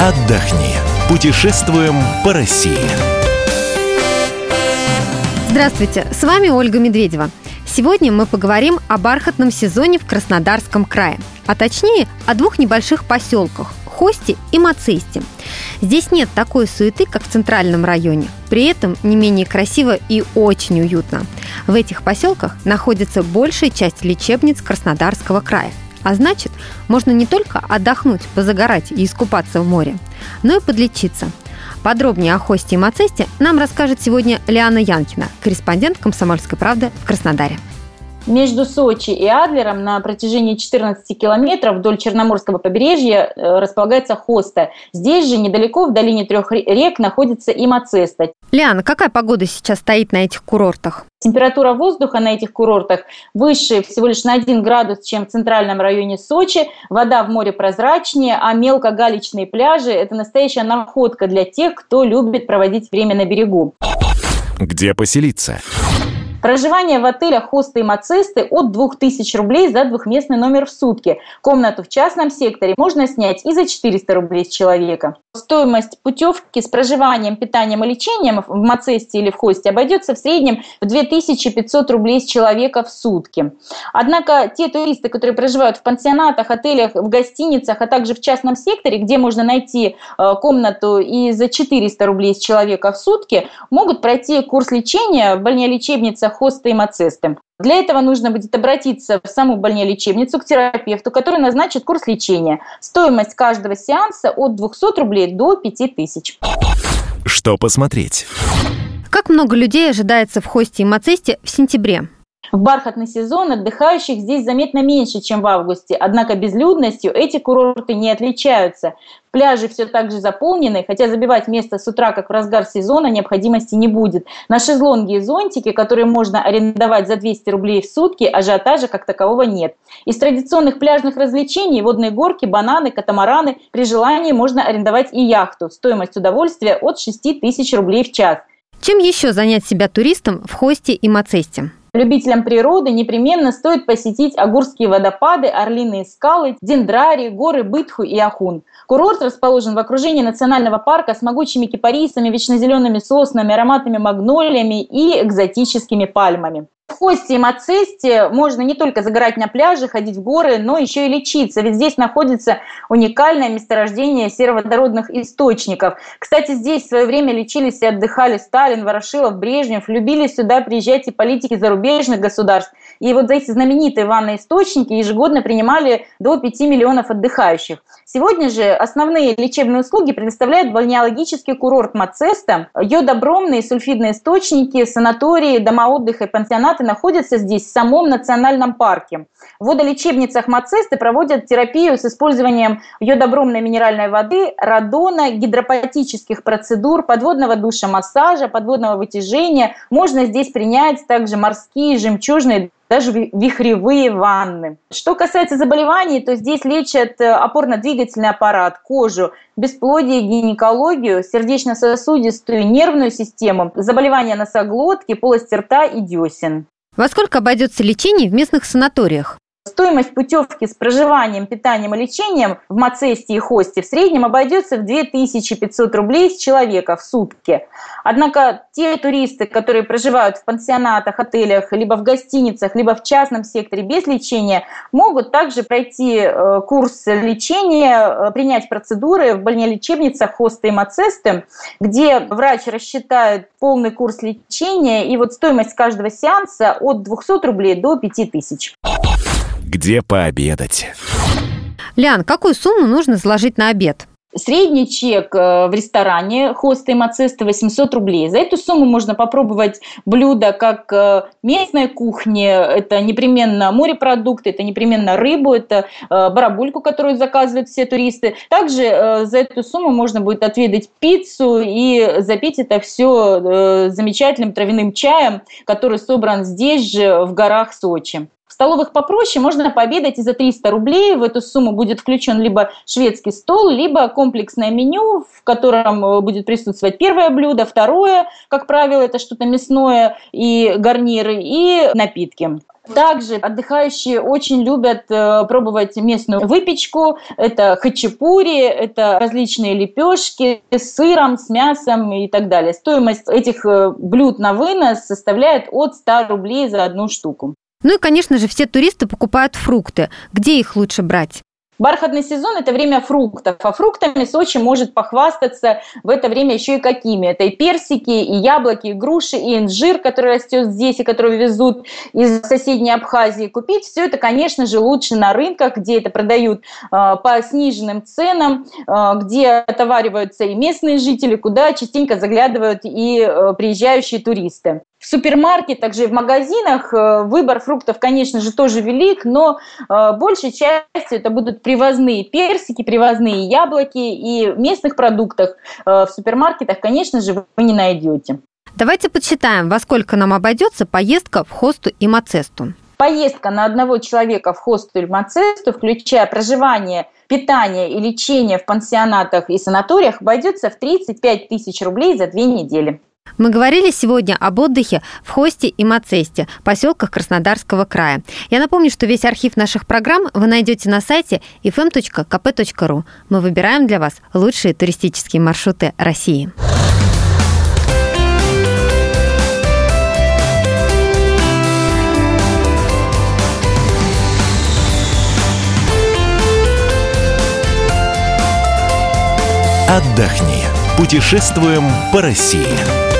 отдохни. Путешествуем по России. Здравствуйте, с вами Ольга Медведева. Сегодня мы поговорим о бархатном сезоне в Краснодарском крае, а точнее о двух небольших поселках – Хости и Мацисте. Здесь нет такой суеты, как в центральном районе. При этом не менее красиво и очень уютно. В этих поселках находится большая часть лечебниц Краснодарского края. А значит, можно не только отдохнуть, позагорать и искупаться в море, но и подлечиться. Подробнее о хосте и Мацесте нам расскажет сегодня Лиана Янкина, корреспондент «Комсомольской правды» в Краснодаре. Между Сочи и Адлером на протяжении 14 километров вдоль Черноморского побережья э, располагается Хоста. Здесь же, недалеко, в долине трех рек, находится и Мацеста. Лиана, какая погода сейчас стоит на этих курортах? Температура воздуха на этих курортах выше всего лишь на 1 градус, чем в центральном районе Сочи. Вода в море прозрачнее, а мелкогалечные пляжи – это настоящая находка для тех, кто любит проводить время на берегу. Где поселиться? Проживание в отелях хосты и мацисты от 2000 рублей за двухместный номер в сутки. Комнату в частном секторе можно снять и за 400 рублей с человека. Стоимость путевки с проживанием, питанием и лечением в Мацесте или в Хосте обойдется в среднем в 2500 рублей с человека в сутки. Однако те туристы, которые проживают в пансионатах, отелях, в гостиницах, а также в частном секторе, где можно найти э, комнату и за 400 рублей с человека в сутки, могут пройти курс лечения в больнолечебнице хосты и мацесты. Для этого нужно будет обратиться в саму больнолечебницу к терапевту, который назначит курс лечения. Стоимость каждого сеанса от 200 рублей до 5000. Что посмотреть? Как много людей ожидается в Хосте и Мацесте в сентябре? В бархатный сезон отдыхающих здесь заметно меньше, чем в августе, однако безлюдностью эти курорты не отличаются. Пляжи все так же заполнены, хотя забивать место с утра, как в разгар сезона, необходимости не будет. На шезлонги и зонтики, которые можно арендовать за 200 рублей в сутки, ажиотажа как такового нет. Из традиционных пляжных развлечений – водные горки, бананы, катамараны. При желании можно арендовать и яхту. Стоимость удовольствия от 6 тысяч рублей в час. Чем еще занять себя туристом в Хосте и Мацесте? Любителям природы непременно стоит посетить Агурские водопады, Орлиные скалы, Дендрарии, горы Бытху и Ахун. Курорт расположен в окружении национального парка с могучими кипарисами, вечнозелеными соснами, ароматными магнолиями и экзотическими пальмами. В Хосте и Мацесте можно не только загорать на пляже, ходить в горы, но еще и лечиться, ведь здесь находится уникальное месторождение сероводородных источников. Кстати, здесь в свое время лечились и отдыхали Сталин, Ворошилов, Брежнев, любили сюда приезжать и политики зарубежных государств. И вот эти знаменитые ванные источники ежегодно принимали до 5 миллионов отдыхающих. Сегодня же основные лечебные услуги предоставляет балнеологический курорт Мацеста, йодобромные сульфидные источники, санатории, дома отдыха и пансионаты находятся здесь, в самом национальном парке. В водолечебницах Мацесты проводят терапию с использованием йодобромной минеральной воды, радона, гидропатических процедур, подводного душа, массажа, подводного вытяжения. Можно здесь принять также морские, жемчужные, даже вихревые ванны. Что касается заболеваний, то здесь лечат э, опорно-двигательный аппарат, кожу, бесплодие, гинекологию, сердечно-сосудистую, нервную систему, заболевания носоглотки, полости рта и десен. Во сколько обойдется лечение в местных санаториях? Стоимость путевки с проживанием, питанием и лечением в Мацесте и Хосте в среднем обойдется в 2500 рублей с человека в сутки. Однако те туристы, которые проживают в пансионатах, отелях, либо в гостиницах, либо в частном секторе без лечения, могут также пройти э, курс лечения, э, принять процедуры в больнолечебницах Хоста и Мацесты, где врач рассчитает полный курс лечения и вот стоимость каждого сеанса от 200 рублей до 5000 где пообедать. Лян, какую сумму нужно заложить на обед? Средний чек э, в ресторане хоста и мацеста 800 рублей. За эту сумму можно попробовать блюда как э, местной кухни, это непременно морепродукты, это непременно рыбу, это э, барабульку, которую заказывают все туристы. Также за эту сумму можно будет отведать пиццу и запить это все замечательным травяным чаем, который собран здесь же, в горах Сочи. В столовых попроще можно пообедать и за 300 рублей. В эту сумму будет включен либо шведский стол, либо комплексное меню, в котором э, будет присутствовать первое блюдо, второе, как правило, это что-то мясное и гарниры, и напитки. Также отдыхающие очень любят э, пробовать местную выпечку. Это хачапури, это различные лепешки с сыром, с мясом и так далее. Стоимость этих э, блюд на вынос составляет от 100 рублей за одну штуку. Ну и, конечно же, все туристы покупают фрукты. Где их лучше брать? Бархатный сезон – это время фруктов, а фруктами Сочи может похвастаться в это время еще и какими. Это и персики, и яблоки, и груши, и инжир, который растет здесь и который везут из соседней Абхазии. Купить все это, конечно же, лучше на рынках, где это продают э, по сниженным ценам, э, где отовариваются и местные жители, куда частенько заглядывают и э, приезжающие туристы. В супермаркетах, также и в магазинах э, выбор фруктов, конечно же, тоже велик, но э, большей частью это будут привозные персики, привозные яблоки, и местных продуктах э, в супермаркетах, конечно же, вы не найдете. Давайте подсчитаем, во сколько нам обойдется поездка в Хосту и Мацесту. Поездка на одного человека в Хосту или Мацесту, включая проживание, питание и лечение в пансионатах и санаториях, обойдется в 35 тысяч рублей за две недели. Мы говорили сегодня об отдыхе в Хосте и Мацесте, поселках Краснодарского края. Я напомню, что весь архив наших программ вы найдете на сайте fm.kp.ru. Мы выбираем для вас лучшие туристические маршруты России. Отдохни. Путешествуем по России.